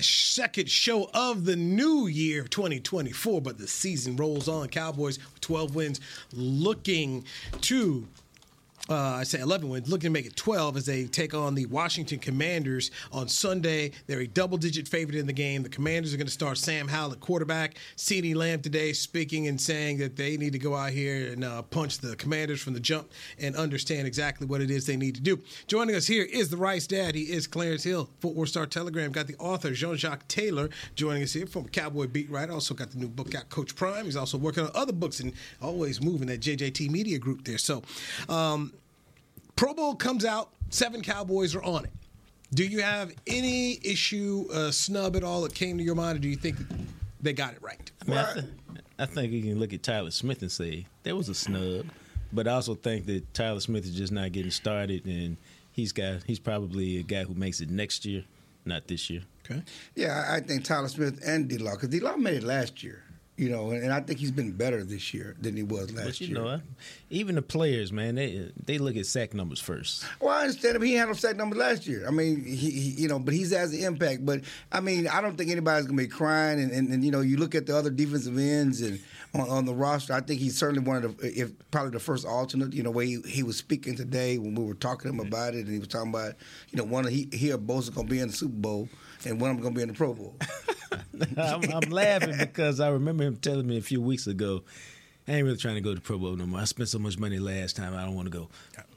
Second show of the new year 2024, but the season rolls on. Cowboys with 12 wins, looking to. Uh, I say 11 wins, looking to make it 12 as they take on the Washington Commanders on Sunday. They're a double digit favorite in the game. The Commanders are going to start Sam Howell at quarterback. CeeDee Lamb today speaking and saying that they need to go out here and uh, punch the Commanders from the jump and understand exactly what it is they need to do. Joining us here is the Rice Dad. He is Clarence Hill, Fort Worth Star Telegram. Got the author, Jean Jacques Taylor, joining us here from Cowboy Beat Writer. Also got the new book out, Coach Prime. He's also working on other books and always moving that JJT Media Group there. So, um, Pro Bowl comes out, seven Cowboys are on it. Do you have any issue, uh, snub at all that came to your mind, or do you think they got it right? I, mean, I, th- I think you can look at Tyler Smith and say there was a snub, but I also think that Tyler Smith is just not getting started, and he's got he's probably a guy who makes it next year, not this year. Okay. Yeah, I think Tyler Smith and D. Law, because D. Law made it last year, you know, and, I think he's been better this year than he was last But you year. know, even the players, man, they they look at sack numbers first. Well, I understand him. He had no sack numbers last year. I mean, he, he you know, but he's has an impact. But I mean, I don't think anybody's gonna be crying. And, and, and you know, you look at the other defensive ends and on, on the roster. I think he's certainly one of the, if probably the first alternate. You know, way he, he was speaking today when we were talking to him about it, and he was talking about, you know, one of he he or Bosa's gonna be in the Super Bowl, and one of them gonna be in the Pro Bowl. I'm, I'm laughing because I remember him telling me a few weeks ago, I ain't really trying to go to Pro Bowl no more. I spent so much money last time, I don't want to go.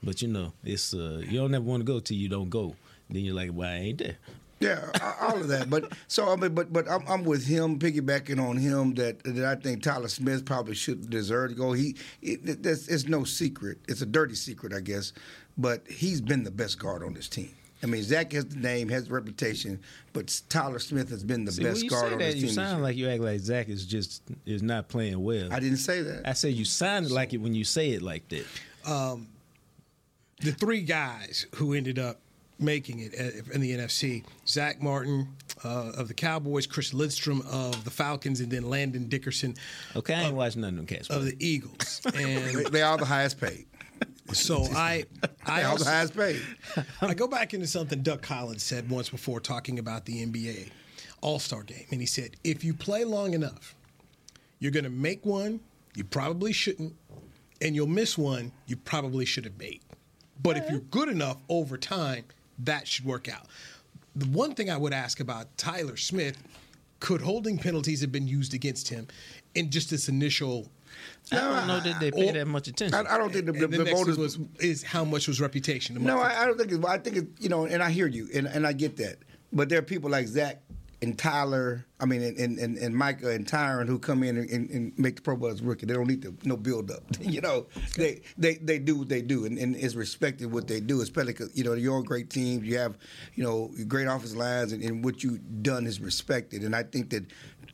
But you know, it's uh, you don't ever want to go till you don't go. Then you're like, well, I ain't there. Yeah, all of that. But so I mean, but but I'm, I'm with him, piggybacking on him that that I think Tyler Smith probably should deserve to go. He, it, that's it's no secret. It's a dirty secret, I guess. But he's been the best guard on this team. I mean, Zach has the name, has the reputation, but Tyler Smith has been the See, best you guard on that, this you team. this sound like you act like Zach is just is not playing well. I didn't say that. I said you sounded like it when you say it like that. The three guys who ended up making it uh, in the NFC Zach Martin uh, of the Cowboys, Chris Lindstrom of the Falcons, and then Landon Dickerson Okay, I ain't watching none of them cats. of the Eagles. And they, they are the highest paid. So I, I They are the also, highest paid. I go back into something Doug Collins said once before talking about the NBA All Star game. And he said, if you play long enough, you're going to make one you probably shouldn't, and you'll miss one you probably should have made. But if you're good enough over time, that should work out. The one thing I would ask about Tyler Smith could holding penalties have been used against him in just this initial I don't know that they pay that much attention. I, I don't think the, the, and the, the next voters was is how much was reputation. No, I, I don't think. It's, I think it's you know, and I hear you, and, and I get that. But there are people like Zach and Tyler. I mean, and and, and, and Micah and Tyron who come in and, and, and make the Pro Bowl as rookie. They don't need to no build up. you know, they they they do what they do, and, and it's respected what they do. Especially 'cause, you know you're a great teams. You have you know great offensive lines, and, and what you've done is respected. And I think that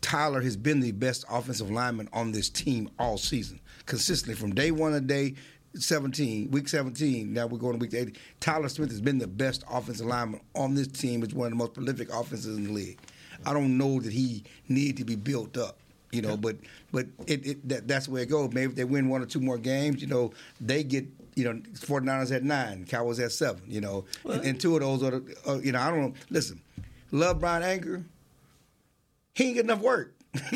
Tyler has been the best offensive lineman on this team all season, consistently from day one to day 17, week 17. Now we're going to week 80. Tyler Smith has been the best offensive lineman on this team. It's one of the most prolific offenses in the league. I don't know that he needed to be built up, you know, but but it, it that, that's where it goes. Maybe if they win one or two more games, you know, they get you know 49ers at nine, Cowboys at seven, you know, and, and two of those are, the, uh, you know, I don't know. Listen, love Bryan Anger. He ain't get enough work. I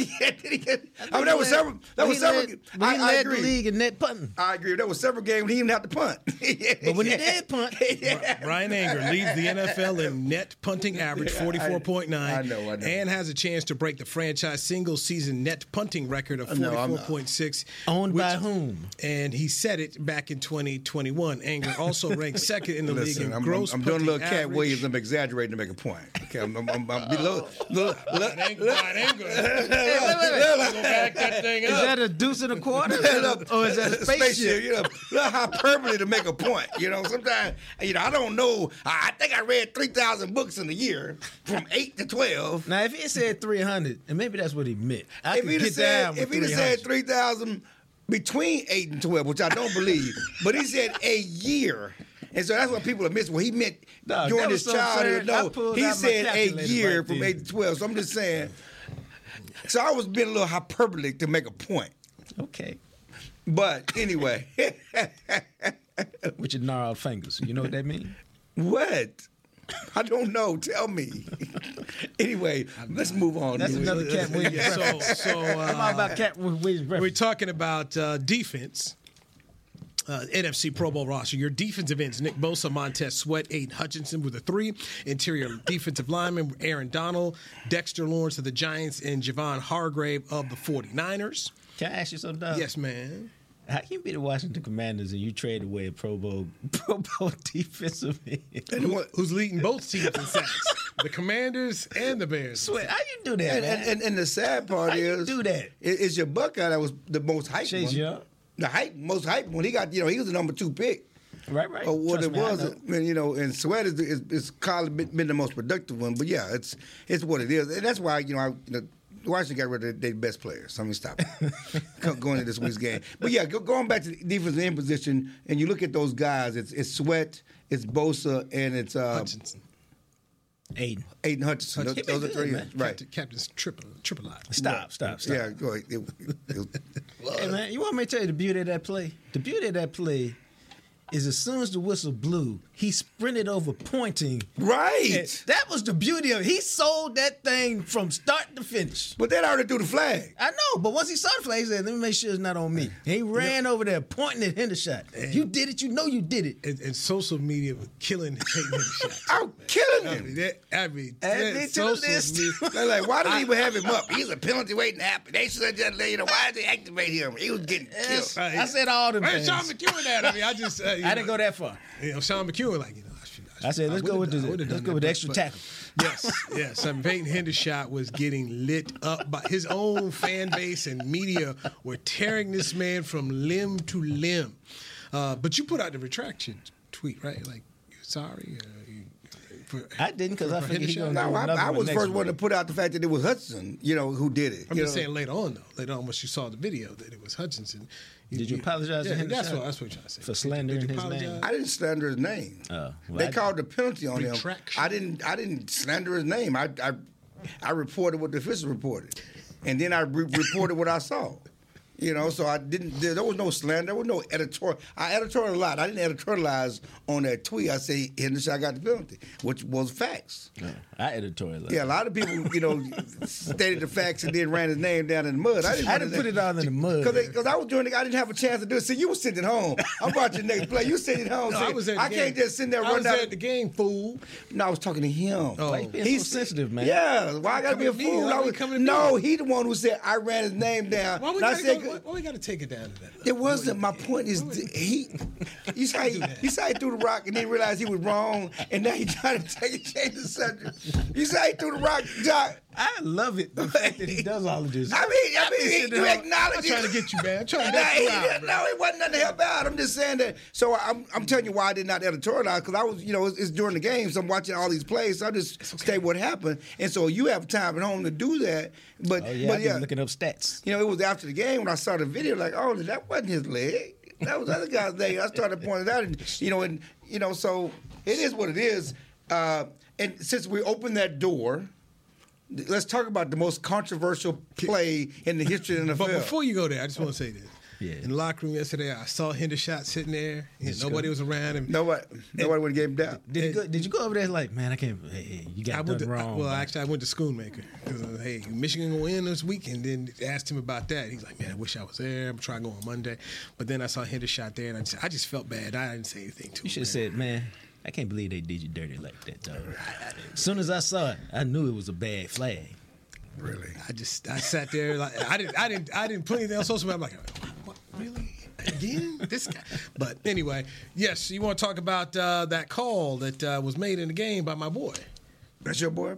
mean, that was several. That was several. led, I, he I agree. the league in net punting. I agree. There was several games he didn't have to punt. But when he did punt, Bryan Anger leads the NFL in net punting average, forty-four point nine, I know, I know. and has a chance to break the franchise single-season net punting record of forty-four point six. owned by whom? And he said it back in twenty twenty-one. Anger also ranked second in the league in I'm, gross I'm, I'm doing a little punting Katt. Williams. I'm exaggerating to make a point. Okay, I'm, I'm, I'm, I'm be little, little, Bryan Anger, Bryan Anger. Go back that thing is that a deuce and a quarter? Look, or is that a spaceship? You know, little hyperbole to make a point. You know, sometimes you know I don't know. I, I think I read three thousand books in a year, from eight to twelve. Now, if he said 300, and maybe that's what he meant, I if he'd have said, down with if he'd said three thousand between eight and twelve, which I don't believe, but he said a year. And so that's what people are missing. Well, he meant Dog, during his so childhood. absurd. No, he said a year right from eight to twelve. So I'm just saying. So I was being a little hyperbolic to make a point. Okay. But anyway, With your gnarled fingers. You know what that means? what? I don't know. Tell me. anyway, let's move on. That's another Katt Williams so so uh, about Katt Williams we're talking about uh, defense. Uh, NFC Pro Bowl roster. Your defensive ends: Nick Bosa, Montez Sweat, Aidan Hutchinson with a three. Interior defensive lineman: Aaron Donald, Dexter Lawrence of the Giants, and Javon Hargrave of the 49ers. Can I ask you something, Dog? Yes, man. How can you be the Washington Commanders and you trade away a Pro Bowl Pro Bowl defensive end? Who- who's leading both teams in sacks? the Commanders and the Bears. Sweat, how you do that, And, man? and, and, and the sad part How you is, do that? it- it's your Buckeye that was the most hyped Chase one. Young. The hype, most hype when He got, you know, he was the number two pick. right, right. Or what Trust it me, was, mean, you know, and Sweat is, is, is probably been, been the most productive one. But yeah, it's it's what it is, and that's why you know, I, you know Washington got rid of their best players. So I mean, stop going into this week's game. But yeah, go, going back to the defensive end position, and you look at those guys. It's it's Sweat, it's Bosa, and it's uh, Hutchinson. Aidan. Aidan Hutchinson. Hutchinson. Those, those are three, man. right? Captain, Captain's triple triple I. Stop, stop, stop. Yeah, go ahead. It- it- it- Hey man, you want me to tell you the beauty of that play? The beauty of that play is as soon as the whistle blew, he sprinted over pointing. right. And that was the beauty of it. He sold that thing from start to finish. But that already threw the flag. I know, but once he saw the flag, he said, "Let me make sure it's not on me." And he ran over there pointing at Hendershot. You did it. You know you did it. And, and social media was killing Hendershot. I'm killing I him. mean, that, I mean, Add that me to the social list. media- They're like, why did they even have him up? He's a penalty waiting to happen. They should have just let you know why did they activate him? He was getting killed. Yes. I said all Where's things. Sean McKeon at? I mean, I just, uh, I know, didn't go that far. You know, Sean McKeon, like, you know, I, should, I said, let's go with done- the would've let's go that, with the extra but- tackle. Yes, yes. I mean, Peyton Hendershot was getting lit up by his own fan base and media were tearing this man from limb to limb. Uh, but you put out the retraction tweet, right? Like, you're sorry. Uh, for, I didn't because I for figured he Hendershot? gonna No, I, I was the first one to put out the fact that it was Hudson, you know, who did it. I'm just know. saying later on, though. Later on, once you saw the video that it was Hutchinson. Did you apologize to yeah, Hendershot That's what, that's what you're trying to say. for slandering did you his name? I didn't slander his name. Oh, well, they I- called the penalty on him. I didn't. I didn't slander his name. I I, I reported what the official reported, and then I re- reported what I saw. You know, so I didn't. There, there was no slander. There was no editorial. I editorialized. a lot. I didn't editorialize on that tweet. I say Henderson I got the penalty, which was facts. No, I editorialized. Yeah, a lot of people, you know, stated the facts and then ran his name down in the mud. I didn't, I didn't put it all in the mud. Because I was doing it, I didn't have a chance to do it. See, you were sitting at home. I'm watching the next play. You sitting at home. No, saying, I was at the I game. can't just sit there and I run was down. at the game, fool. No, I was talking to him. Oh. You being so sensitive, man? Yeah, why I gotta be a fool? I was, no, me? he the one who said I ran his name down. Why we And I gotta said, go, why, why we got to take it down to that? it wasn't. My point is, he. You saw he, you saw he threw the rock and then realized he was wrong, and now he trying to take a change the subject. You saw he threw the rock, Jock. I love it. The fact that he does all of this. I mean, I mean, he, you acknowledge I'm trying to get you, man. I'm trying to help you out, no, it wasn't nothing to help out. I'm just saying that. So I'm, I'm telling you why I did not editorialize because I was, you know, it's, it's during the game, so I'm watching all these plays. So I just state what happened, and so you have time at home to do that. But oh yeah, but yeah, looking up stats. you know, it was after the game when I saw the video, like, oh, that wasn't his leg. That was other guy's leg. I started pointing out, and you know, and you know, so it is what it is. Uh, and since we opened that door, let's talk about the most controversial play in the history of the NFL. But before you go there, I just want to say this. Yeah. In the locker room yesterday, I saw Hendershot sitting there. and nobody go. was around him. nobody, nobody would have gave him down. Did you, go, did you go over there like, man, I can't. Hey, hey you I got went done to, wrong. well, man. actually, I went to Schoonmaker. 'Cause, uh, hey, Michigan gonna win this weekend. Then asked him about that. He's like, man, I wish I was there. I'm trying to go on Monday. But then I saw Hendershot there, and I just, I just felt bad. I didn't say anything to you him. should have said, man, I can't believe they did you dirty like that, dog. As soon as I saw it, I knew it was a bad flag. Really? I just I sat there like I didn't I didn't I didn't put anything on social media. I'm like, what really again? This guy. But anyway, yes, you want to talk about uh, that call that uh, was made in the game by my boy. That's your boy,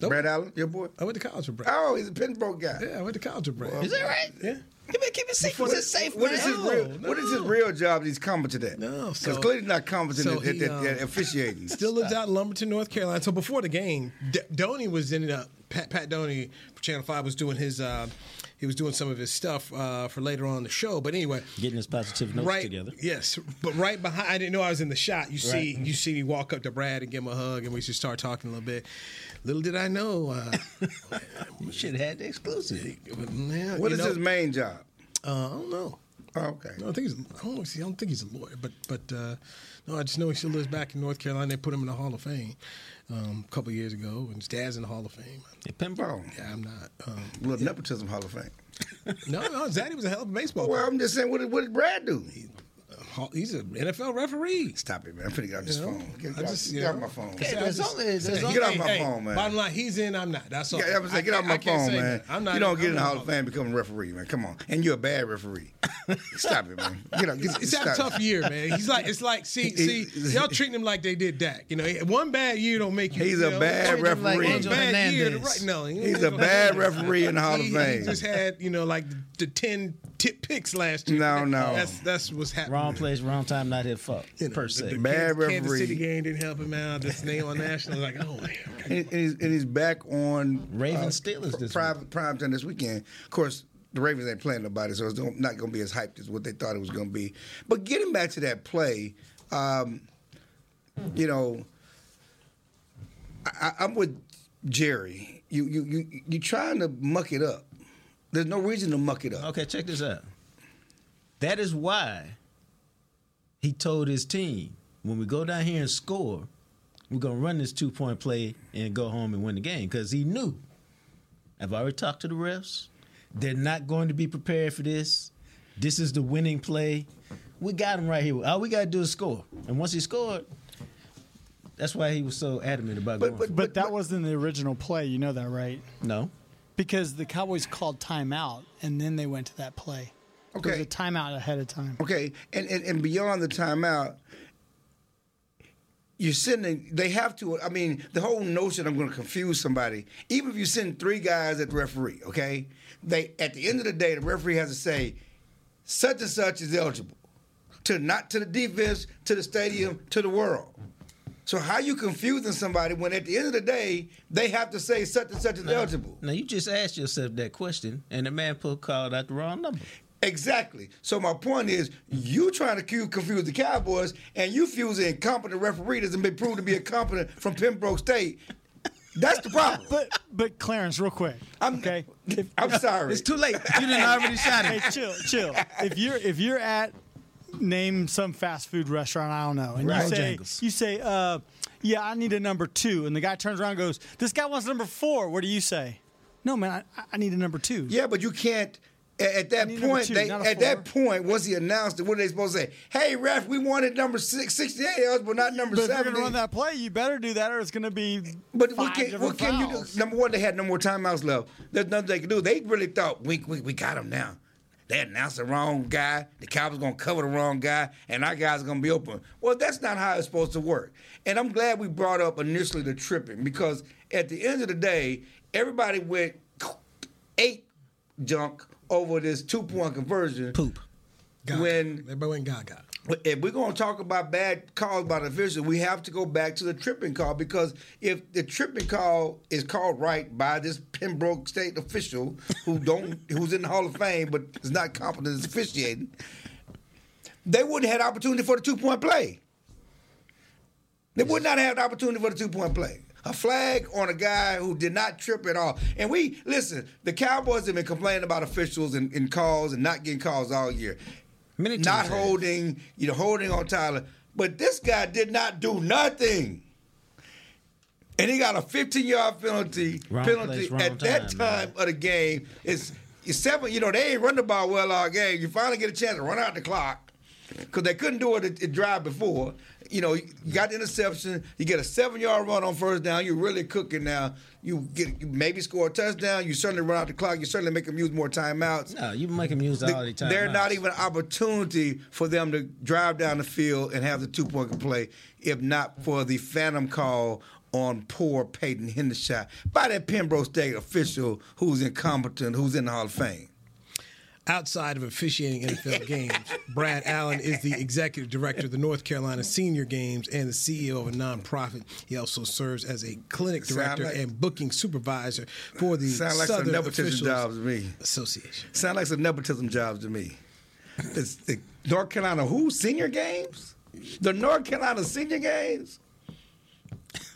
Nope. Brad Allen, your boy. I went to college with Brad. Oh, he's a Pembroke guy. Yeah, I went to college with Brad. Is that right? Yeah. You better keep it safe. What It's is, safe, what is his man. real? What is his real job? that He's competent at. No, because so- clearly he's not competent so at, at, he, at, um, at officiating. Still lives out in Lumberton, North Carolina. So before the game, D- Donnie was in uh, Pat, Pat Doney for Channel Five was doing his. Uh, he was doing some of his stuff uh, for later on in the show. But anyway, Getting his positive notes right, together. Yes, but right behind, I didn't know I was in the shot. You see, you see me walk up to Brad and give him a hug, and we just start talking a little bit. Little did I know. Uh, You should have had the exclusive. man, What you is know, his main job? Uh, I don't know. Oh, okay. No, I think he's. I don't, see, I don't think he's a lawyer, but but uh, no, I just know he still lives back in North Carolina. They put him in the Hall of Fame um, a couple of years ago, and his dad's in the Hall of Fame. Hey, Pembroke. Oh, Yeah, I'm not. Um, little nepotism Hall of Fame. no, no, Zaddy was a hell of a baseball Well, player. I'm just saying, what did, what did Brad do? Hall- He's an NFL referee. Stop it, man. I'm finna get off this You know, phone. Get, I get, just, off, you get off know. my phone. Hey, I there's just- only- there's Hey, only- Get off my hey, phone, man. Bottom line, he's in. I'm not. That's all. Yeah, I was like, get off my phone, man. that. I'm not. you don't get in I'm the Hall of Fame, become a referee, man. Come on, and you're a bad referee. Stop it, man. Get up. Get, He's had a stop. tough year, man. He's like it's like see see y'all treating him like they did Dak. You know, one bad year don't make you. He's a bad treat him like referee. One bad year, right? No, He's a bad referee in the Hall of He, he Fame. just had you know like the ten tip picks last year. No, no. That's that's what's happening. Wrong place, wrong time, not his fault, You know, per the- se. The, Bad Kansas, Kansas. City game didn't help him out. This name on national, like oh man. and, and he's, and he's back on Ravens Steelers this prime, prime time this weekend. Of course, the Ravens ain't playing nobody, so it's don't- going to be as hyped as what they thought it was going to be. But getting back to that play, um, you know, I, I- I'm with Jerry. You you you you trying to muck it up. There's no reason to muck it up. Okay, check this out. That is why he told his team when we go down here and score, we're gonna run this two point play and go home and win the game because he knew. I've already talked to the refs. They're not going to be prepared for this. This is the winning play. We got him right here. All we gotta do is score, and once he scored, that's why he was so adamant about But- going. but- for it. But that wasn't the original play. You know that, right? no, Because the Cowboys called timeout and then they went to that play. There was Okay. a timeout ahead of time. Okay, and, and, and beyond the timeout, you're sending. They have to. I mean, the whole notion I'm going to confuse somebody. Even if you send three guys at the referee, okay, they at the end of the day, the referee has to say, such and such is eligible to not to the defense, to the stadium, to the world. So how you confusing somebody when at the end of the day they have to say such and such is eligible? now you just asked yourself that question, and the man put called out the wrong number. Exactly. So my point is, you trying to confuse the Cowboys, and you fuse an incompetent referee that's been proved to be incompetent from Pembroke State. That's the problem. But but Clarence, real quick. I'm okay. If, I'm sorry. It's too late. You didn't already shot it. hey, chill, chill. If you're if you're at name some fast food restaurant, I don't know, and Right. you say you say, uh, yeah, I need a number two, and the guy turns around and goes, this guy wants number four. What do you say? No, man, I, I need a number two. Yeah, but you can't. At that point, two, they, at that point, once he announced it, what are they supposed to say? Hey, ref, we wanted number six, 68 but not number But if you're seven. gonna run that play, you better do that, or it's gonna be. But what can, what can you do? Number one, they had no more timeouts left. There's nothing they could do. They really thought we we, we got him now. They announced the wrong guy. The Cowboys gonna cover the wrong guy, and our guys are gonna be open. Well, that's not how it's supposed to work. And I'm glad we brought up initially the tripping because at the end of the day, everybody went eight junk over this two point conversion. Poop. Gaga. When everybody went gaga. If we're going to talk about bad calls by the official, we have to go back to the tripping call because if the tripping call is called right by this Pembroke State official who don't who's in the Hall of Fame but is not competent as officiating, they wouldn't have had opportunity for the two point play. They would not have the opportunity for the two point play. A flag on a guy who did not trip at all. And we listen. The Cowboys have been complaining about officials and, and calls and not getting calls all year Many not holding, you know, holding on Tyler. But this guy did not do nothing. And he got a 15 yard penalty. Wrong penalty place, at that time, time man. of the game. It's, it's seven. You know, they ain't run the ball well all game. You finally get a chance to run out the clock because they couldn't do it at, at drive before. You know, you got the interception. You get a seven yard run on first down. You're really cooking now. You get you maybe score a touchdown. You certainly run out the clock. You certainly make them use more timeouts. No, you make them use all the time. There's not even an opportunity for them to drive down the field and have the two point play if not for the phantom call on poor Peyton Hendershot by that Pembroke State official who's incompetent, who's in the Hall of Fame. Outside of officiating NFL games, Brad Allen is the executive director of the North Carolina Senior Games and the CEO of a nonprofit. He also serves as a clinic director like- and booking supervisor for the Sound like some Southern nepotism Officials jobs to me. Association. Sound like some nepotism jobs to me. It's the North Carolina who senior games? The North Carolina senior games?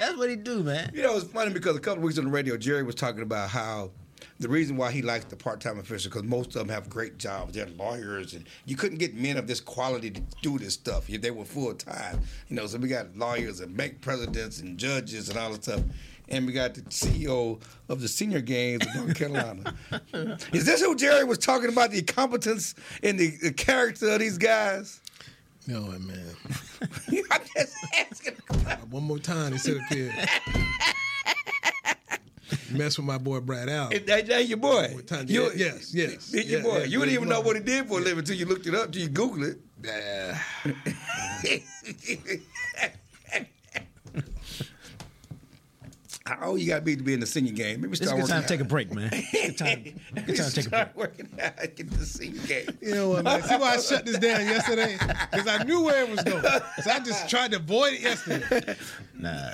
That's what he do, man. You know, it's funny because a couple of weeks on the radio, Jerry was talking about how the reason why he likes the part-time officials because most of them have great jobs. They're lawyers, and you couldn't get men of this quality to do this stuff if they were full time. You know, so we got lawyers and bank presidents and judges and all this stuff. And we got the CEO of the senior games of North Carolina. Is this who Jerry was talking about? The competence and the, the character of these guys? No, man. I'm just asking. One more time, he said up here. Mess with my boy Brad Allen. That, that your boy. What time- You- yes, yes, That's your yeah, boy. yeah, you didn't even yeah. know what he did for a living until you looked it up, until you Googled it. How old oh, you got to be to be in the senior game? Maybe This is a start good time working to take a break, man. Good time, good time to take a break. Start working out, get the senior game. You know what, man? See why I shut this down yesterday? Because I knew where it was going. So I just tried to avoid it yesterday. Nah,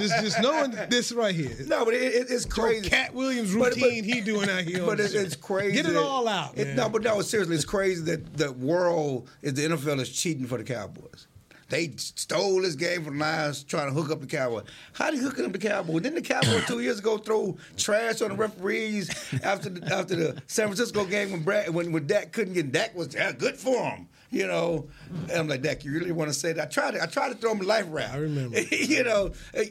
Just, just knowing this right here. No, but it, it, it's crazy. Katt Williams But- but- routine he doing out here. on But the it's, it's crazy. Get it all out, it- no, but no, seriously, it's crazy that the world is the NFL is cheating for the Cowboys. They stole this game from the Lions, trying to hook up the Cowboys. How they hooking up the Cowboys? Didn't the Cowboys two years ago throw trash on the referees after the, after the San Francisco game when Brad, when when Dak couldn't get Dak was good for him. You know, and I'm like, Dak, you really want to say that? I tried to, I tried to throw him a life raft. I remember. you know, eh,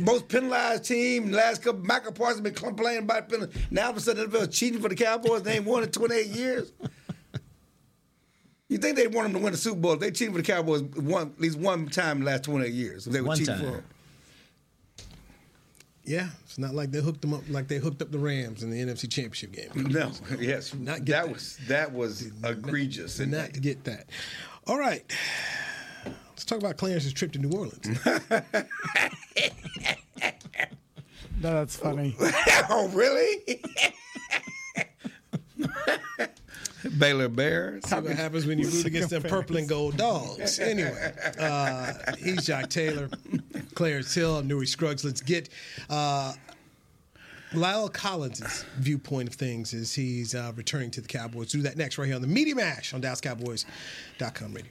most penalized team. Last couple, Michael Parsons been complaining about penalty. Now all of a sudden, the NFL cheating for the Cowboys. They ain't won in 28 years. You think they want them to win the Super Bowl? They cheated for the Cowboys one at least one time in the last 28 years. If they were One cheating time. for them. yeah, it's not like they hooked them up like they hooked up the Rams in the NFC Championship game. No, yes, Not get that, that. was that was egregious. Did and not get that. All right. Let's talk about Clarence's trip to New Orleans. No, that's funny. oh, really? Baylor Bears. See what happens when you root against them purple and gold dogs. Anyway, uh, he's Jacques Taylor, Clarence Hill, Newy Scruggs. Let's get uh, La'el Collins' viewpoint of things as he's uh, returning to the Cowboys. Do that next right here on the Media Mash on DallasCowboys.com radio.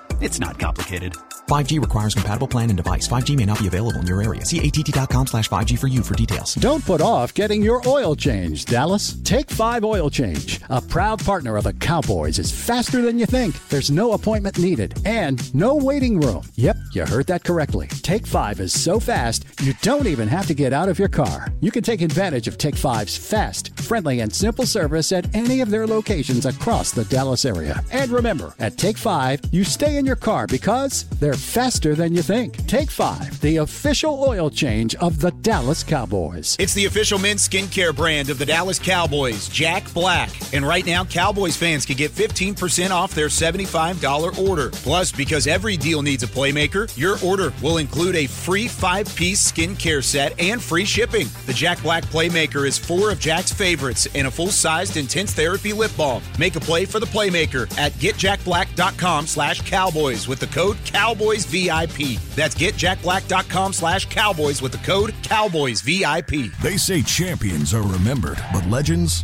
It's not complicated. 5G requires compatible plan and device. 5G may not be available in your area. See att.com slash 5G for you for details. Don't put off getting your oil change, Dallas. Take 5 Oil Change, a proud partner of the Cowboys, is faster than you think. There's no appointment needed and no waiting room. Yep, you heard that correctly. Take 5 is so fast, you don't even have to get out of your car. You can take advantage of Take 5's fast, friendly, and simple service at any of their locations across the Dallas area. And remember, at Take 5, you stay in your car because they're faster than you think. Take 5, the official oil change of the Dallas Cowboys. It's the official men's skincare brand of the Dallas Cowboys, Jack Black. And right now, Cowboys fans can get 15% off their $75 order. Plus, because every deal needs a playmaker, your order will include a free five piece skincare set and free shipping. The Jack Black Playmaker is four of Jack's favorites and a full sized intense therapy lip balm. Make a play for the Playmaker at getjackblack.com slash cowboys with the code Cowboys VIP. That's getjackblack.com slash cowboys with the code Cowboys VIP. They say champions are remembered, but legends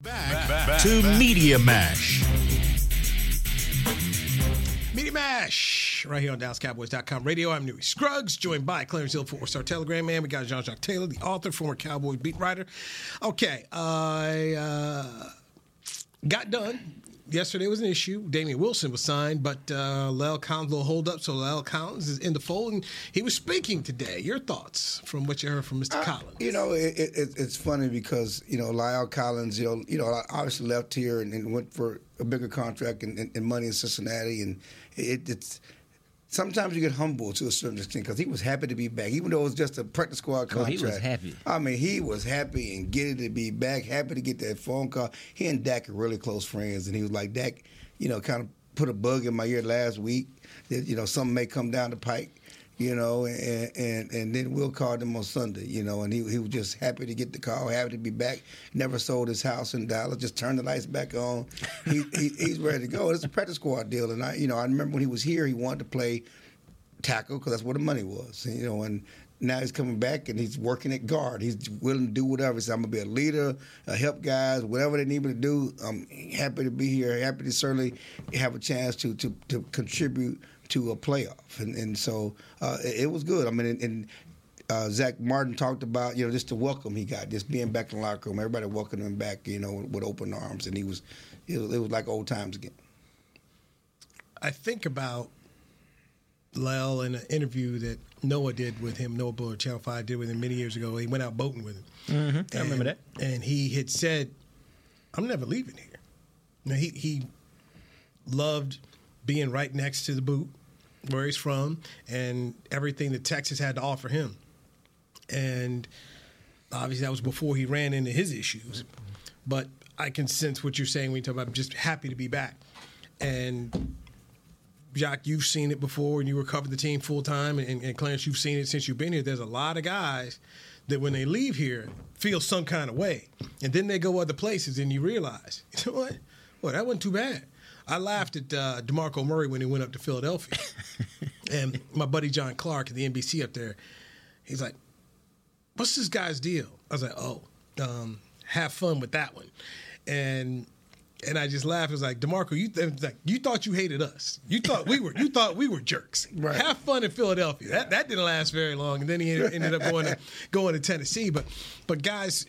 Back to Media Mash. Media Mash right here on DallasCowboys.com radio. I'm Newy Scruggs, joined by Clarence Hill, four star Telegram man. We got Jean Jacques Taylor, the author, former Cowboy beat writer. Okay, I uh, got done. Yesterday was an issue. Damien Wilson was signed, but uh, La'el Collins will hold up, so La'el Collins is in the fold, and he was speaking today. Your thoughts from what you heard from Mr. Collins? You know, it, it, it's funny because you know La'el Collins, you know, you know, obviously left here and, and went for a bigger contract and, and, and money in Cincinnati, and it, it's sometimes you get humbled to a certain extent because he was happy to be back, even though it was just a practice squad Oh, contract. he was happy. I mean, he was happy and getting to be back, happy to get that phone call. He and Dak are really close friends, and he was like, Dak, you know, kind of put a bug in my ear last week that you know something may come down the pike. You know, and, and and then Will called him on Sunday. You know, and he he was just happy to get the call, happy to be back. Never sold his house in Dallas. Just turned the lights back on. He, he he's ready to go. It's a practice squad deal, and I you know I remember when he was here, he wanted to play tackle because that's where the money was. You know, and now he's coming back and he's working at guard. He's willing to do whatever. He said, I'm gonna be a leader, uh, help guys, whatever they need me to do. I'm happy to be here. Happy to certainly have a chance to to, to contribute to a playoff. And and so uh, it, it was good. I mean, and, and uh, Zach Martin talked about you know just the welcome he got, just being back in the locker room. Everybody welcomed him back, you know, with, with open arms, and he was it, was it was like old times again. I think about La'el in an interview that Noah did with him, Noah Buller, Channel 5 did with him many years ago. He went out boating with him. Mhm, I remember that. And he had said, I'm never leaving here. Now, he, he loved being right next to the boot where he's from and everything that Texas had to offer him. And obviously, that was before he ran into his issues. But I can sense what you're saying when you talk about just happy to be back. And Jacques, you've seen it before and you were covering the team full time, and, and Clarence, you've seen it since you've been here. There's a lot of guys that when they leave here feel some kind of way, and then they go other places, and you realize, you know what? Well, that wasn't too bad. I laughed at uh, DeMarco Murray when he went up to Philadelphia, and my buddy John Clark at the NBC up there, he's like, "What's this guy's deal?" I was like, "Oh, um, have fun with that one," and and I just laughed. It was like, DeMarco, you th- like you thought you hated us. You thought we were you thought we were jerks. Right. Have fun in Philadelphia. That that didn't last very long, and then he ended, ended up going to going to Tennessee. But but guys,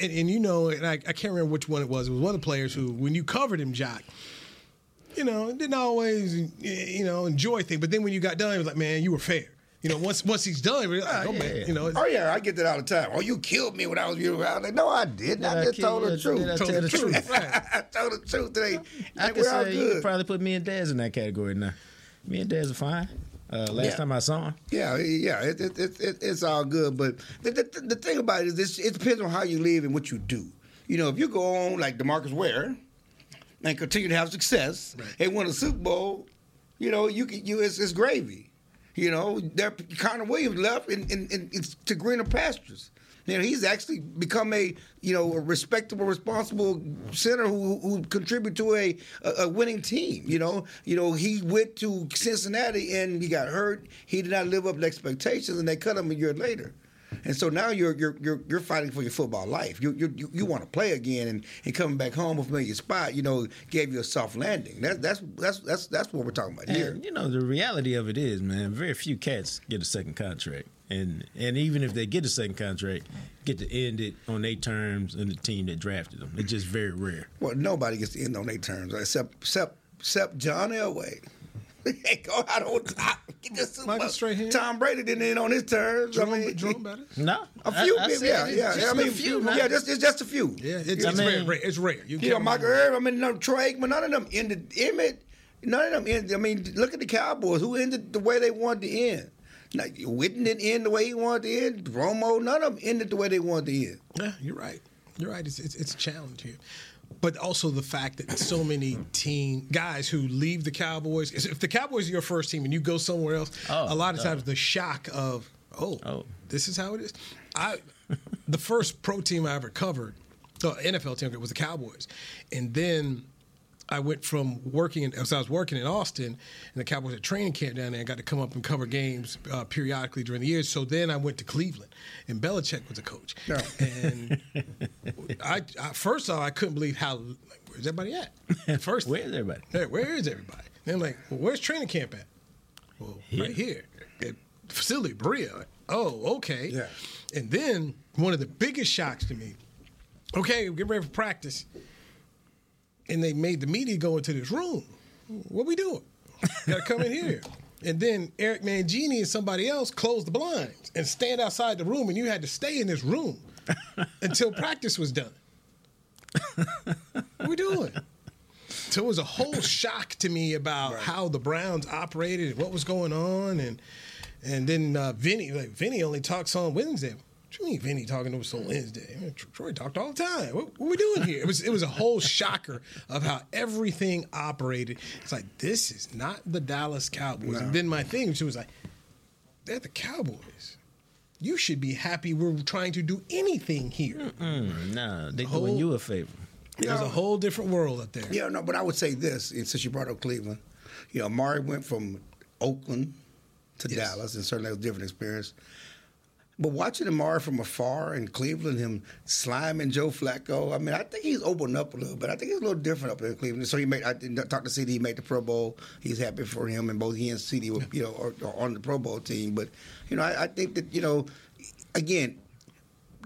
and, and you know, and I, I can't remember which one it was. It was one of the players who, when you covered him, Jock. You know, didn't always you know enjoy things, but then when you got done, it was like, man, you were fair. You know, once once he's done, like, oh, man, you know, Oh yeah, I get that all the time. Oh, you killed me when I was you. I was like, no, I didn't. I I just told the truth. I told the the truth. truth? I told the truth today. I Like, could we're all say you could good. probably put me and Dez in that category now. Me and Dez are fine. Uh, last Yeah. time I saw him, Yeah, yeah, it, it, it, it, it's all good. But the, the, the thing about it is, this, it depends on how you live and what you do. You know, if you go on like DeMarcus Ware and continue to have success and win a Super Bowl, you know, you can, you it's, it's gravy. You know, there, Connor Williams left in, in, in, it's to greener pastures. You know, he's actually become a you know a respectable, responsible center who who contribute to a, a a winning team. You know, you know he went to Cincinnati and he got hurt. He did not live up to expectations, and they cut him a year later. And so now you're you're you're, you're fighting for your football life. You you you, you want to play again, and, and coming back home a familiar spot. You know, gave you a soft landing. That, that's that's that's that's what we're talking about here. you know the reality of it is, man, very few cats get a second contract, and and even if they get a second contract, get to end it on their terms and the team that drafted them. It's just very rare. Well, nobody gets to end on their terms except except except John Elway. Hey, Go out on top. Get the Super Michael Bowl. Strahan. Tom Brady didn't end on his terms. I mean, Jerome Bettis. No, a few, I, I people, said yeah, it's yeah. just I mean, a few. not- yeah, just it's just a few. Yeah, it's, I it's mean- rare, rare. It's rare. You You know, can't- Michael Irvin. I mean, no, Troy Aikman. None of them ended. Emmitt. None of them ended. I mean, look at the Cowboys. Who ended the way they wanted to end? Now, Witten didn't end the way he wanted to end. Romo. None of them ended the way they wanted to end. Yeah, you're right. You're right. It's, it's, it's a challenge here. But also the fact that so many team guys who leave the Cowboys, if the Cowboys are your first team and you go somewhere else, Oh, a lot of oh. times the shock of, oh, Oh. this is how it is. I, the first pro team I ever covered, the NFL team was the Cowboys, and then I went from working in, as I was working in Austin, and the Cowboys had training camp down there. and got to come up and cover games uh, periodically during the years. So then I went to Cleveland, and Belichick was a coach. Yeah. And I, I first off, I couldn't believe how where's everybody at? First, Where's everybody? Hey, where is everybody? Then I'm like, well, where's training camp at? Bowl right here at facility Berea. Oh, okay. Yeah. And then one of the biggest shocks to me. Okay, get ready for practice, and they made the media go into this room. What we doing? Got to come in here. And then Eric Mangini and somebody else closed the blinds and stand outside the room, and you had to stay in this room until practice was done. what we doing? So it was a whole shock to me about how the Browns operated and what was going on, and and then uh, Vinny, like Vinny only talks on Wednesday. What you mean Vinny talking to us on Wednesday? Man, Troy talked all the time. What, what we doing here? It was it was a whole shocker of how everything operated. It's like this is not the Dallas Cowboys. And then my thing, she was like, they're the Cowboys. You should be happy we're trying to do anything here. Mm, nah, they Whole- doing you a favor. There's a whole different world up there. Yeah, no, but I would say this, and since you brought up Cleveland, you know, Mari went from Oakland to Dallas, and certainly it was a different experience. But watching Amari from afar in Cleveland, him sliming Joe Flacco, I mean, I think he's opened up a little bit. I think he's a little different up there in Cleveland. So he made, I did talk to CeeDee, he made the Pro Bowl. He's happy for him, and both he and CeeDee were, you know, are, are on the Pro Bowl team. But, you know, I, I think that, you know, again,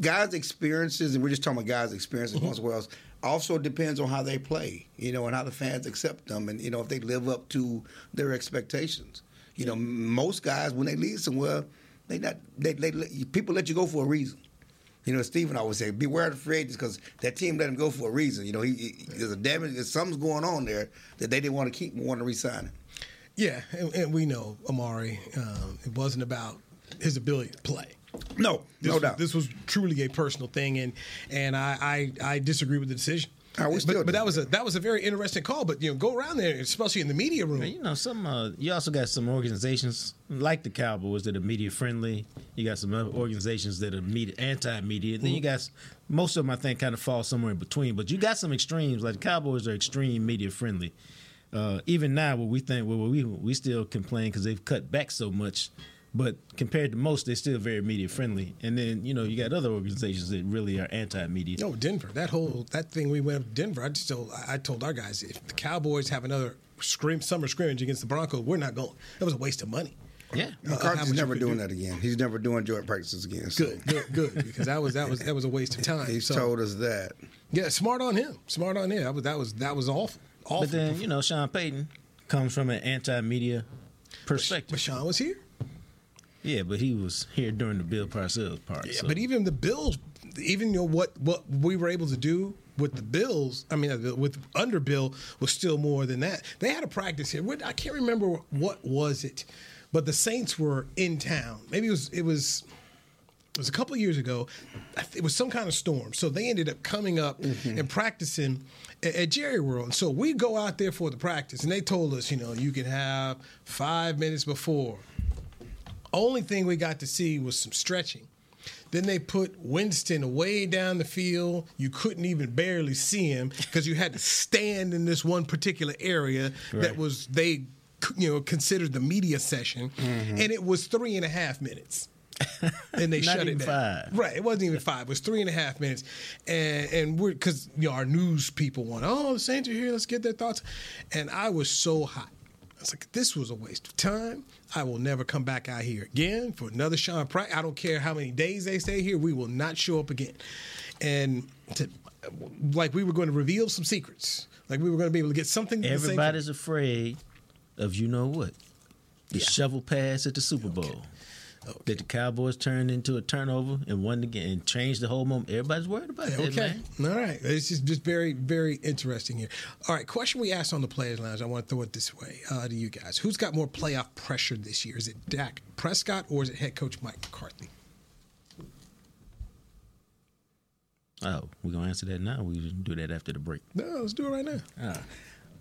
guys' experiences, and we're just talking about guys' experiences mm-hmm. as well. Also depends on how they play, you know, and how the fans accept them, and you know if they live up to their expectations. You know, most guys when they leave somewhere, they not they, they let- people let you go for a reason. You know, Stephen always say, "Beware of the free agents," because that team let him go for a reason. You know, he, he there's a damage, there's something's going on there that they didn't want to keep, want to resign him. Yeah, and, and we know Amari. Um, it wasn't about his ability to play. No, this no was, doubt. This was truly a personal thing, and and I I, I disagree with the decision. I would still but, but that was a that was a very interesting call. But you know, go around there, especially in the media room. You know, some uh, you also got some organizations like the Cowboys that are media friendly. You got some other organizations that are media anti-media. Then you got most of them, I think, kind of fall somewhere in between. But you got some extremes. Like the Cowboys are extreme media friendly. Uh, even now, where we think, well, we we still complain because they've cut back so much. But compared to most, they're still very media friendly. And then you know you got other organizations that really are anti-media. No, Denver. That whole that thing we went up to Denver. I just told I told our guys if the Cowboys have another scrim, summer scrimmage against the Broncos, we're not going. That was a waste of money. Yeah, Uh, how McCarthy's much never doing do. that again. He's never doing joint practices again. So. Good, good, good. Because that was that was that was a waste of time. He's So, told us that. Yeah, smart on him. Smart on him. That was that was that was awful. Awful. But then you know, Sean Payton comes from an anti-media perspective. But Sean was here. Yeah, but he was here during the Bill Parcells part. Yeah, so. but even the Bills, even you know what what we were able to do with the Bills, I mean uh, with under Bill was still more than that. They had a practice here. I can't remember what was it, but the Saints were in town. Maybe it was it was. It was a couple of years ago. It was some kind of storm, so they ended up coming up and practicing at, at Jerry World. And so we go out there for the practice, and they told us, you know, you can have five minutes before. Only thing we got to see was some stretching. Then they put Winston way down the field. You couldn't even barely see him because you had to stand in this one particular area that was they, you know, considered the media session, Mhm. and it was three and a half minutes. and they shut it down. five. Right, it wasn't even five. It was three and a half minutes, and and we're because you know our news people want oh the Saints are here. Let's get their thoughts, and I was so hot. I was like, this was a waste of time. I will never come back out here again for another Sean Price. I don't care how many days they stay here. We will not show up again. And to, like we were going to reveal some secrets. Like we were going to be able to get something. Everybody's afraid of you know what? The shovel pass at the Super Bowl. That the Cowboys turned into a turnover and won the game and changed the whole moment. Everybody's worried about that, Okay. All right. It's just, just very, very interesting here. All right. Question we asked on the Players Lounge. I want to throw it this way uh, to you guys. Who's got more playoff pressure this year? Is it Dak Prescott or is it head coach Mike McCarthy? Oh, we're gonna answer that now. We can do that after the break. No, let's do it right now.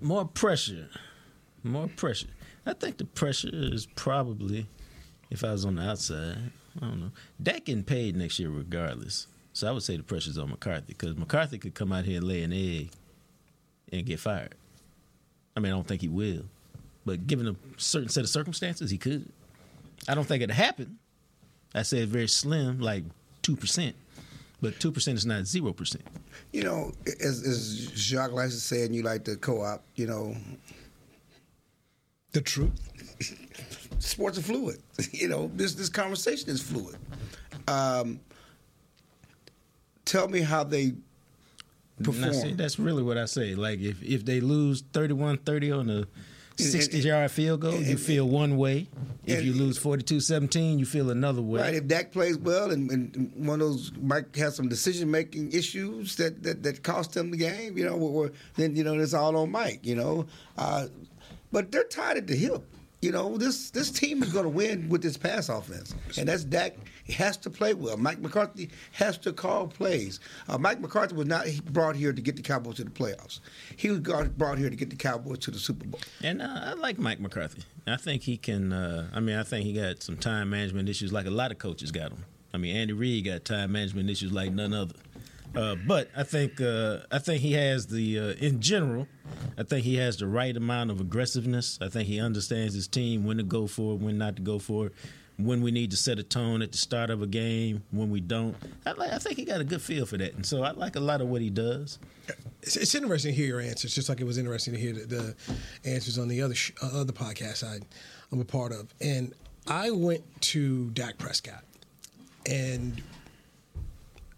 More pressure. More pressure. I think the pressure is probably, if I was on the outside, I don't know. Dak getting paid next year regardless. So I would say the pressure's on McCarthy because McCarthy could come out here and lay an egg and get fired. I mean, I don't think he will, but given a certain set of circumstances, he could. I don't think it'd happen. I say it's very slim, like two percent, but two percent is not zero percent. You know, as, as Jacques likes to say, and you like to co-op, you know, the truth. sports are fluid. you know, this this conversation is fluid. Um, tell me how they perform. See, that's really what I say. Like if if they lose 31-30 on a 60 yard field goal, you feel one way. If you lose 42-17, you feel another way. Right. If Dak plays well and, and one of those might have some decision making issues that, that, that cost them the game, you know, then you know it's all on Mike. You know, uh, but they're tied at the hip. You know, this this team is going to win with this pass offense, and that's Dak. He has to play well. Mike McCarthy has to call plays. Uh, Mike McCarthy was not brought here to get the Cowboys to the playoffs. He was brought here to get the Cowboys to the Super Bowl. And uh, I like Mike McCarthy. I think he can. Uh, I mean, I think he got some time management issues, like a lot of coaches got them. I mean, Andy Reid got time management issues like none other. Uh, but I think uh, I think he has the uh, in general. I think he has the right amount of aggressiveness. I think he understands his team when to go for it, when not to go for it, when we need to set a tone at the start of a game, when we don't. I, like, I think he got a good feel for that, and so I like a lot of what he does. It's, it's interesting to hear your answers, just like it was interesting to hear the, the answers on the other sh- uh, other podcast I, I'm a part of. And I went to Dak Prescott, and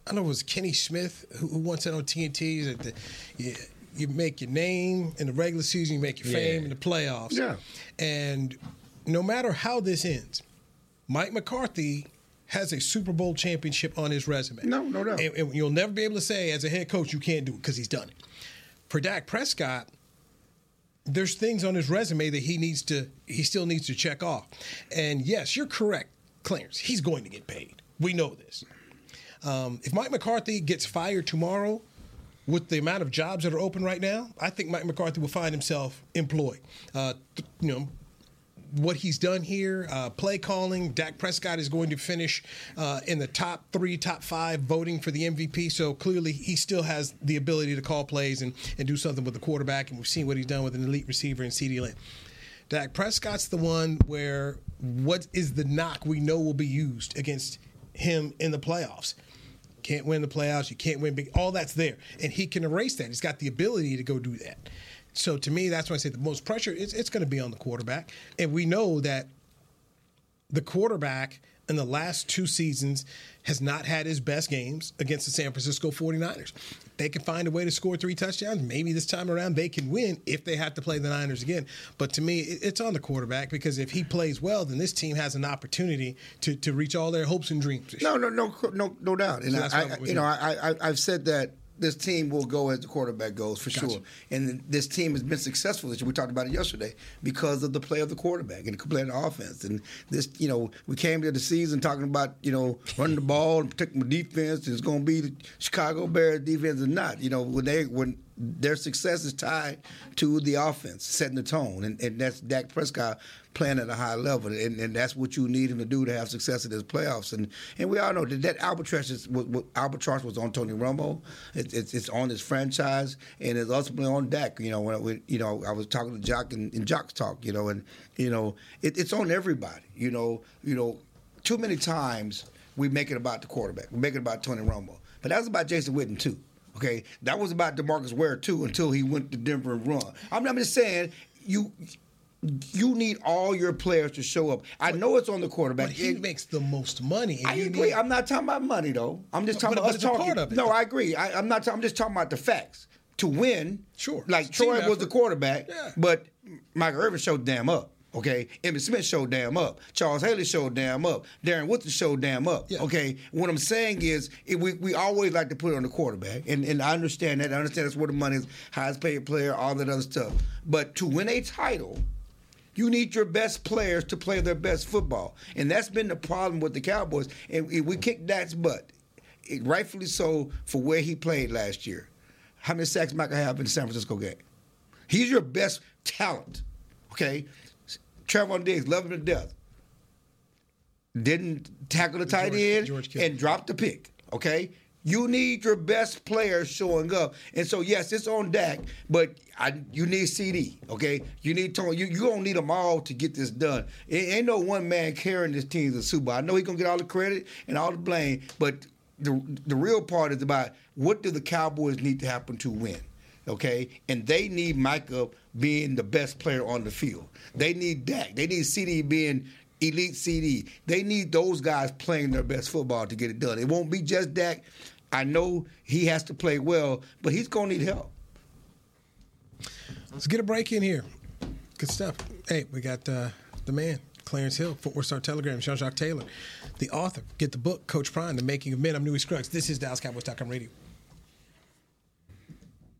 I know, it was Kenny Smith who, who once said on TNT that the, you, you, make your name in the regular season, you make your fame in the playoffs. Yeah. And no matter how this ends, Mike McCarthy has a Super Bowl championship on his resume. No, no doubt. And, and you'll never be able to say as a head coach you can't do it because he's done it. For Dak Prescott, there's things on his resume that he needs to he still needs to check off. And yes, you're correct, Clarence. He's going to get paid. We know this. Um, if Mike McCarthy gets fired tomorrow, with the amount of jobs that are open right now, I think Mike McCarthy will find himself employed. Uh, you know, what he's done here, uh, play calling. Dak Prescott is going to finish uh, in the top three, top five voting for the MVP. So clearly, he still has the ability to call plays and, and do something with the quarterback. And we've seen what he's done with an elite receiver in CeeDee Lamb. Dak Prescott's the one where what is the knock we know will be used against him in the playoffs. Can't win the playoffs. You can't win big. All that's there, and he can erase that. He's got the ability to go do that. So to me, that's why I say the most pressure is it's going to be on the quarterback, and we know that the quarterback in the last two seasons has not had his best games against the San Francisco 49ers. They can find a way to score three touchdowns. Maybe this time around they can win if they have to play the Niners again. But to me, it's on the quarterback because if he plays well, then this team has an opportunity to, to reach all their hopes and dreams. No, no, no, no, no doubt. And So I, I you know, I, I, I've said that this team will go as the quarterback goes for Gotcha. sure. And this team has been successful this year. We talked about it yesterday because of the play of the quarterback and the play of the offense. And this, you know, we came to the season talking about, you know, running the ball and protecting the defense. It's going to be the Chicago Bears defense or not. You know, when they when their success is tied to the offense, setting the tone, and, and that's Dak Prescott playing at a high level, and, and that's what you need him to do to have success in this playoffs. And and we all know that that albatross is what albatross was on Tony Romo. It, it's it's on his franchise, and it's ultimately on Dak. You know, when you know, I was talking to Jock in Jock's talk. You know, and you know, it, it's on everybody. You know, you know, too many times we make it about the quarterback. We make it about Tony Romo, but that was about Jason Witten too. Okay, that was about DeMarcus Ware too until he went to Denver and run. I'm, I'm just saying you. You need all your players to show up. I know it's on the quarterback. But he It- makes the most money. I agree. need- I'm not talking about money though. I'm just talking about us talking. part of it. No, I agree. I, I'm not. I'm just talking about the facts. To win, Sure. Like It's Troy was the quarterback, Yeah. but Michael Irvin showed damn up. Okay, Emmitt Smith showed damn up. Charles Haley showed damn up. Darren Woodson showed damn up. Yeah. Okay, what I'm saying is it, we, we always like to put it on the quarterback, and, and I understand that. I understand that's where the money is, highest paid player, all that other stuff. But to win a title, you need your best players to play their best football, and that's been the problem with the Cowboys. And we- kicked Dak's butt, it, rightfully so, for where he played last year. How many sacks Micah have in the San Francisco game? He's your best talent. Okay, Trevon Diggs, love him to death. Didn't tackle the tight George- end George and dropped the pick. Okay. You need your best players showing up, and so yes, it's on Dak, but I, you need CeeDee. Okay, you need Tony. You you don't need them all to get this done. It ain't no one man carrying this team to Super. I know he's gonna get all the credit and all the blame, but the the real part is about what do the Cowboys need to happen to win. Okay, and they need Micah being the best player on the field. They need Dak. They need CeeDee being elite CeeDee. They need those guys playing their best football to get it done. It won't be just Dak. I know he has to play well, but he's gonna need help. Let's get a break in here. Good stuff. Hey, we got uh, the man, Clarence Hill, Fort Worth Star Telegram, Jean Jacques Taylor, the author. Get the book, Coach Prime, The Making of Men. I'm Newy Scruggs. This is DallasCowboys.com radio.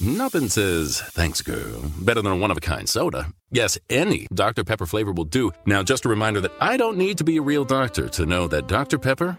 Nothing says, thanks, girl, better than a one of a kind soda. Yes, any Dr. Pepper flavor will do. Now, just a reminder that I don't need to be a real doctor to know that Dr. Pepper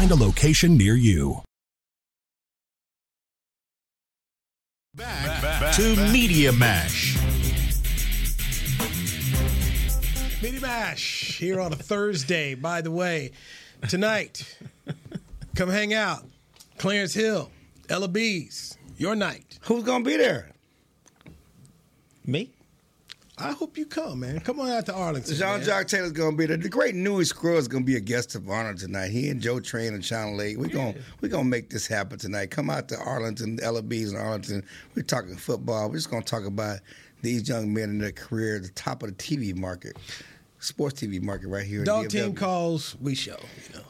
a location near you. Back, back to Media Mash. Media Mash here on a Thursday. By the way, tonight, come hang out. Clarence Hill, Ella Bees, your night. Who's gonna be there? Me. I hope you come, man. Come on out to Arlington. Jean. Jacques Taylor's gonna be there. The great Newy Scruggs is gonna be a guest of honor tonight. He and Joe Train and Sean Lake. We're gonna we're gonna make this happen tonight. Come out to Arlington, Bees in Arlington. We're talking football. We're just gonna talk about these young men in their career the top of the TV market, sports TV market right here. in Dog team calls, we show. You know,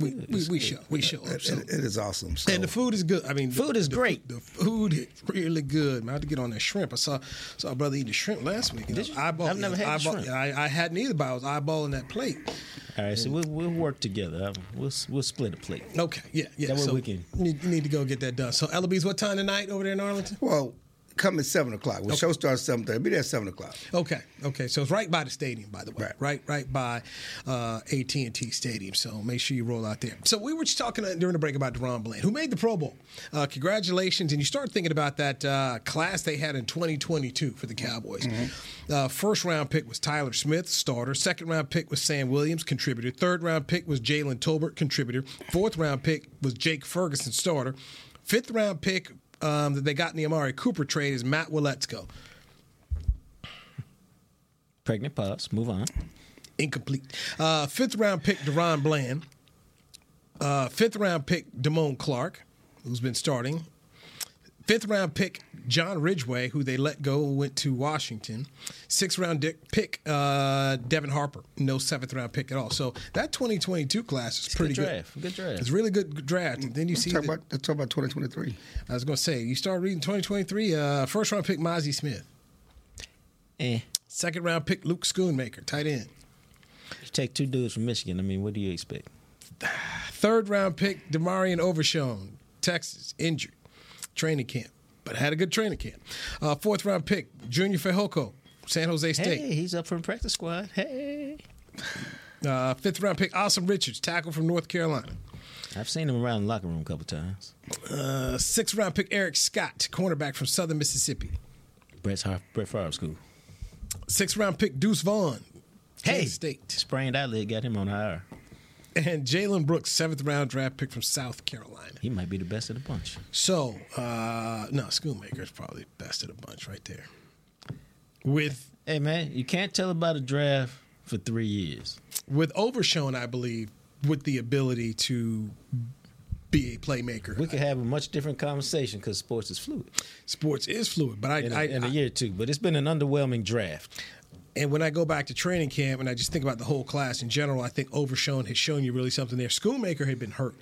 we, we, we show, we show. It- So- it- it is awesome. So. And the food is good. I mean, Food the, is the- great. The food is really good. Man, I had to get on that shrimp. I saw saw a brother eating shrimp last week. Did you? Eyeball, I've never had the eyeball, shrimp. I, I hadn't either, but I was eyeballing that plate. All right, so we'll, we'll work together. We'll we'll split a plate. Okay, yeah, yeah. That way so we can- You need, you need to go get that done. So, Eloise, what time tonight over there in Arlington? Well, come at seven o'clock. The show starts seven thirty. Be there at seven o'clock. Okay, okay. So it's right by the stadium, by the way. Right, right, right by uh, AT and T Stadium. So make sure you roll out there. So we were just talking during the break about DaRon Bland, who made the Pro Bowl. Uh, congratulations! And you start thinking about that uh, class they had in 2022 for the Cowboys. Uh, first round pick was Tyler Smith, starter. Second round pick was Sam Williams, contributor. Third round pick was Jalen Tolbert, contributor. Fourth round pick was Jake Ferguson, starter. Fifth round pick um, that they got in the Amari Cooper trade is Matt Waletzko. Pregnant pause. Move on. incomplete. Uh, fifth round pick DaRon Bland. Uh, fifth round pick Damone Clark, who's been starting. Fifth round pick John Ridgeway, who they let go, went to Washington. Sixth round di- pick uh, Devin Harper, no seventh round pick at all. So that 2022 class is pretty good good. draft. Good draft. It's really good draft. And then you see, Talk the- about let's talk about twenty twenty three. I was going to say, you start reading 2023. Uh, first round pick Mazi Smith. Eh. Second round pick Luke Schoonmaker, tight end. You take two dudes from Michigan. I mean, what do you expect? Third round pick, DeMarvion Overshown, Texas, injured, training camp, but had a good training camp. Uh, fourth round pick, Junior Fehoko, San Jose State. Hey, he's up from practice squad. Hey. Uh, fifth round pick, Asim Richards, tackle from North Carolina. I've seen him around the locker room a couple times. Uh, sixth round pick Eric Scott, cornerback from Southern Mississippi. Brett's Har- Brett Favre school. Sixth round pick Deuce Vaughn, Hey, State. sprained eyelid got him on IR. And Jalen Brooks, seventh round draft pick from South Carolina. He might be the best of the bunch. So, uh, no, is probably best of the bunch right there. With Hey man, you can't tell about a draft for three years. with Overshown, I believe, with the ability to be a playmaker. We could have a much different conversation because sports is fluid. Sports is fluid, but I, in a, I, in a year or two. But it's been an underwhelming draft. And when I go back to training camp and I just think about the whole class in general, I think Overshown has shown you really something there. Schoonmaker had been hurt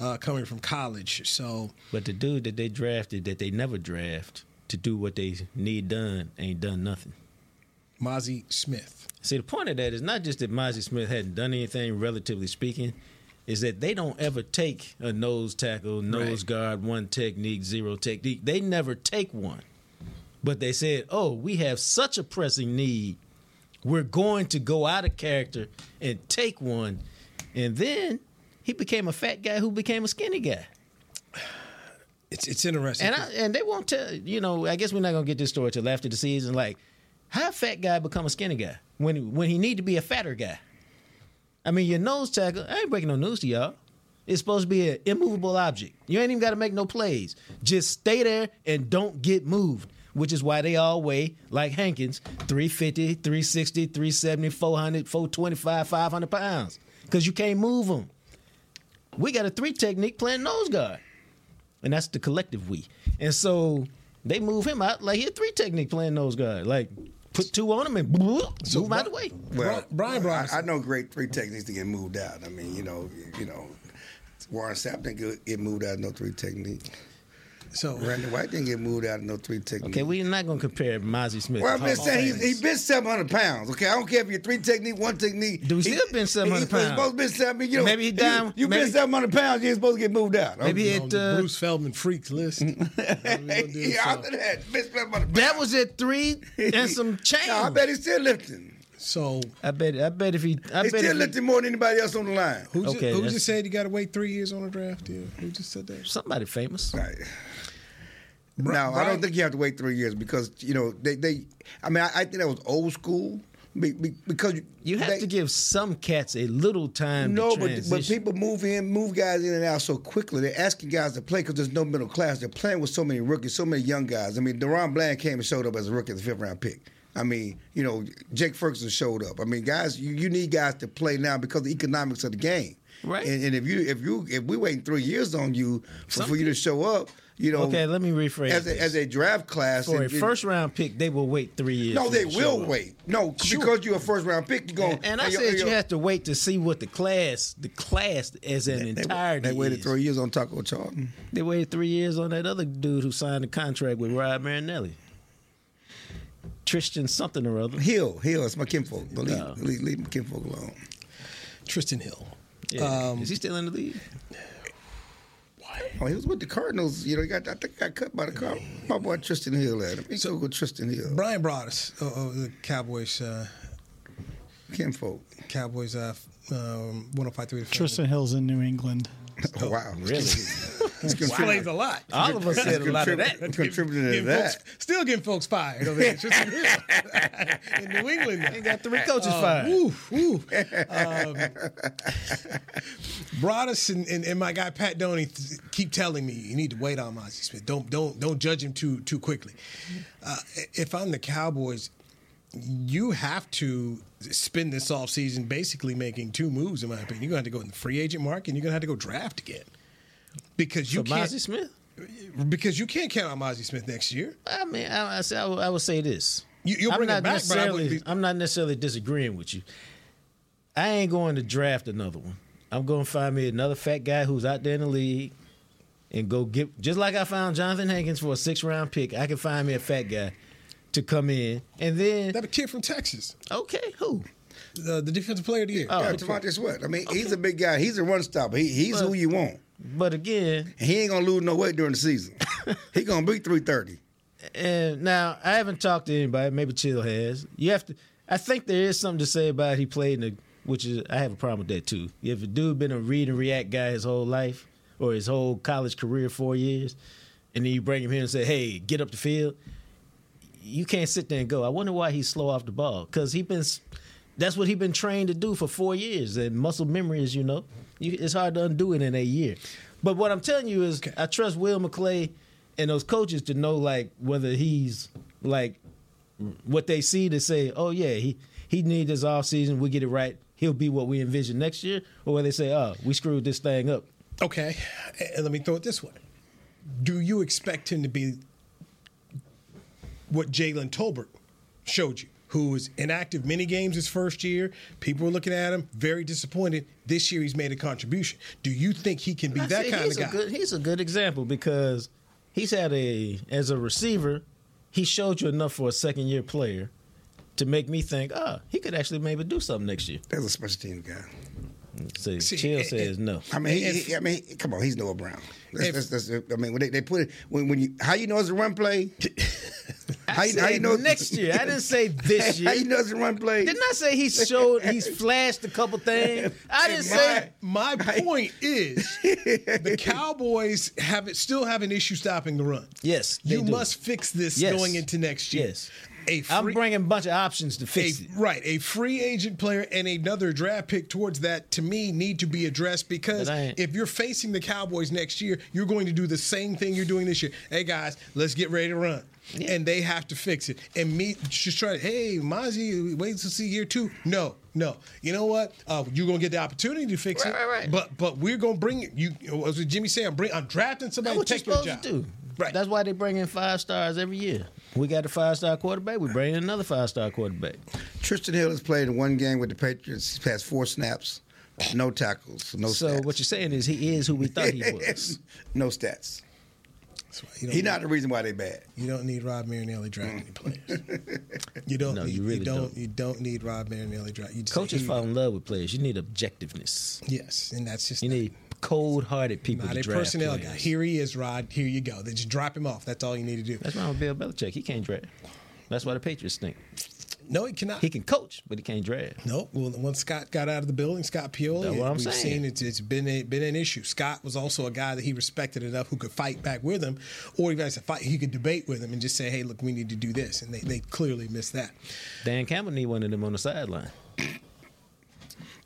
uh, coming from college, so But the dude that they drafted that they never draft to do what they need done ain't done nothing. Mazi Smith. See, the point of that is not just that Mazi Smith hadn't done anything, relatively speaking, is that they don't ever take a nose tackle, nose Right. guard, one technique, zero technique. They never take one. But they said, oh, we have such a pressing need. We're going to go out of character and take one. And then he became a fat guy who became a skinny guy. It's it's interesting. And I, and they won't tell you know. I guess we're not gonna get this story till after the season. Like, how a fat guy become a skinny guy when when he need to be a fatter guy? I mean, your nose tackle. I ain't breaking no news to y'all. It's supposed to be an immovable object. You ain't even got to make no plays. Just stay there and don't get moved. Which is why they all weigh like Hankins 350, 360, 370, 400, 425, 500 pounds. Because you can't move them. We got a three technique playing nose guard and that's the collective we. And so they move him out like he a three technique playing nose guard. Like put two on him and move him out the way. Well, Brian Bryson. I, I know great three techniques to get moved out. I mean, you know, you know, Warren Sapp didn't get- get moved out of no three technique. So Randy White didn't get moved out of no three technique. Okay, we're not gonna compare Mazi Smith. Well, I've been saying of he's, he's Famers. been 700 pounds. Okay, I don't care if you're three technique, one technique. Do he still been 700 He's pounds? supposed to be 700. You know, Maybe he you- down- You, maybe- been 700 pounds, you ain't supposed to get moved out. Maybe Okay. on it the uh, Bruce Feldman freaks list. yeah, after that, been 700 that was at three and some change. No, I bet he's still lifting. So I bet I bet if he I He's bet still lifting more than anybody else on the line. who just, Okay, who just said you got to wait three years on a draft deal? Who just said that? somebody famous. Right. No, I don't think you have to wait three years because you know they. they I mean, I, I think that was old school be- be- because You have they- to give some cats a little time No, but but people move in, move guys in and out so quickly. They're asking guys to play because there's no middle class. They're playing with so many rookies, so many young guys. I mean, DaRon Bland came and showed up as a rookie as a fifth round pick. I mean, you know, Jake Ferguson showed up. I mean, guys, you, you need guys to play now because the economics of the game. Right. And, and if you if you if we waiting three years on you for, for you to show up, you know. Okay, let me rephrase As this. a, as a draft class, For a and- and- first round pick, they will wait three years. No, they will wait. No, Sure. because you're a first round pick, you go. And, and I said you have to wait to see what the class, the class as an entirety. They waited is. three years on Taco Charlton. They waited three years on that other dude who signed a contract with Rod Marinelli. Trysten something or other. Hill, Hill, it's my kinfolk. But leave, No. leave, leave my kinfolk alone. Trysten Hill. Yeah. Um, Is he still in the league? Oh, he was with the Cardinals. You know, he got I think he got cut by the car. My boy Trysten Hill at him. He so good Trysten Hill. Brian Broaddus of of the Cowboys. Uh, Kinfolk. Cowboys. Uh, um, 105.3 The Fan. Trysten Hill's in New England. Oh, wow. Really? He's Explains a lot. All of us said a lot of that. Contributed to that. folks, still getting folks fired over there. Trysten Hill in New England. They got three coaches Uh, fired. Woo, woo. Um, Broaddus and, and, and my guy Pat Doney th- keep telling me you need to wait on Mazi Smith. Don't don't don't judge him too too quickly. Uh, if I'm the Cowboys, you have to spend this offseason basically making two moves. In my opinion, you're gonna have to go in the free agent market, and you're gonna have to go draft again because you can't Mazi Smith? because you can't count on Mazi Smith next year. I mean, I, I, say- I, would- I would say this. You- you'll I'm bring it back, but I be- I'm not necessarily disagreeing with you. I ain't going to draft another one. I'm going to find me another fat guy who's out there in the league, and go get just like I found Johnathan Hankins for a six round pick. I can find me a fat guy to come in, and then That a kid from Texas, okay, who? the, the defensive player of the year. Oh, Yeah, T'Vondre Sweat. I mean, he's a big guy. He's a run stopper. He, he's But- who you want. But again, And he ain't gonna lose no weight during the season. he gonna be three thirty. And now I haven't talked to anybody. Maybe Chill has. You have to. I think there is something to say about he played in the, which is I have a problem with that too. If a dude been a read and react guy his whole life or his whole college career, four years, and then you bring him here and say, "Hey, get up the field," you can't sit there and go. I wonder why he's slow off the ball because he been. That's what he been trained to do for four years, and muscle memory is, you know, you, it's hard to undo it in a year. But what I'm telling you is, I trust Will McClay and those coaches to know like whether he's like what they see to say, oh yeah, he he need this off season, we get it right, he'll be what we envision next year, or where they say, oh, we screwed this thing up. Okay, and let me throw it this way: Do you expect him to be what Jalen Tolbert showed you? Who was inactive many games his first year. People were looking at him very disappointed. This year he's made a contribution. Do you think he can be I that say kind he's of a guy? good- he's a good example because he's had a as a receiver, he showed you enough for a second year player to make me think, ah, he could actually maybe do something next year. That's a special team guy. See, See, Chill and- says no. I mean, he, he- I mean, come on, he's Noah Brown. That's, that's, that's, I mean, when they, they put it when, when you how you know it's a run play. how, you, how you said know next year? I didn't say this year. How you know it's a run play? Didn't I say he showed he's flashed a couple things? I didn't my, say my point is the Cowboys have it still have an issue stopping the run. Yes, they you do. must fix this Yes. going into next year. Yes. A I'm bringing a bunch of options to fix a, it. Right, a free agent player and another draft pick towards that to me need to be addressed because But I ain't- if you're facing the Cowboys next year, you're going to do the same thing you're doing this year. Hey guys, let's get ready to run. And they have to fix it. And me just try to, hey, Mazi, wait to see year two. No, no. You know what? Uh, you're gonna get the opportunity to fix Right, it. right, right. But but we're gonna bring it. You as Jimmy said, I'm bring I'm drafting somebody That's to what take you're your supposed job. to do. Right. That's why they bring in five stars every year. We got a five star quarterback. We bring in another five star quarterback. Trysten Hill has played in one game with the Patriots. He's passed four snaps, no tackles, no. so stats. what you're saying is he is who we thought he was. no stats. You don't He's need- not the reason why they bad. You don't need Rod Marinelli drafting any players. You don't. No, need, you really don't, don't. You don't need Rod Marinelli draft. You just Coaches he- fall in love with players. You need objectiveness. Yes, and that's just You need cold hearted people not to a draft personnel players. guy. Here he is, Rod. Here you go. Then just drop him off. That's all you need to do. That's wrong with Bill Belichick. He can't draft. That's why the Patriots stink. No, he cannot. He can coach, but he can't draft. Nope. Well, once Scott got out of the building, Scott Pioli, That's what I'm we've saying. seen it's, it's been a, been an issue. Scott was also a guy that he respected enough who could fight back with him, or even as a fight, he could debate with him and just say, "Hey, look, we need to do this," and they, they clearly missed that. Dan Campbell need one of them on the sideline.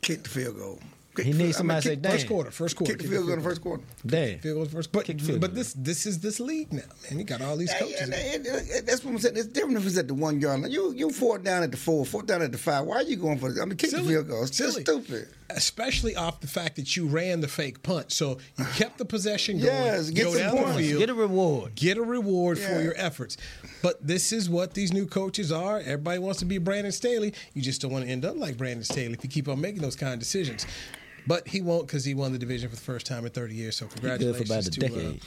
Kick the field goal. He needs somebody to say, kick- First quarter, first quarter, Kick the field goal in the first quarter. Dan. Field goal first, but Kick the field but goal. this this is this league now, man. You got all these coaches. yeah, and- and that's what I'm saying. It's different if it's at the one yard line. You you fourth down at the four, fourth down at the five. Why are you going for? I mean, kick the field goal. It's just Silly. stupid. Especially off the fact that you ran the fake punt, so you kept the possession going. Yes, get go some down the points. field, Get a reward. get a reward Yeah. for your efforts. But this is what these new coaches are. Everybody wants to be Brandon Staley. You just don't want to end up like Brandon Staley if you keep on making those kind of decisions. But he won't because he won the division for the first time in 30 years. So good for congratulations about a to decade.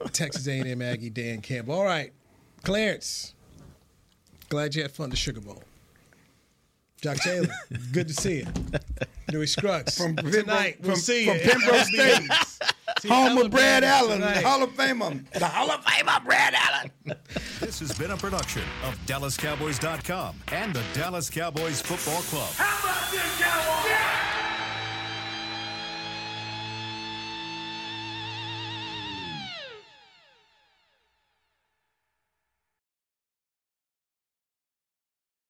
Uh, Texas A&M Aggie Dan Campbell. All right, Clarence. Glad you had fun at the Sugar Bowl. Jacques Taylor, good to see you. Newy Scruggs. From tonight, Pembroke- we'll from- you. from Pembroke State. LB's. See you Home at of Brad Alabama Allen, the. Hall of Famer, the Hall of Famer, Brad Allen. This has been a production of DallasCowboys.com and the Dallas Cowboys Football Club. How about this, Cowboys?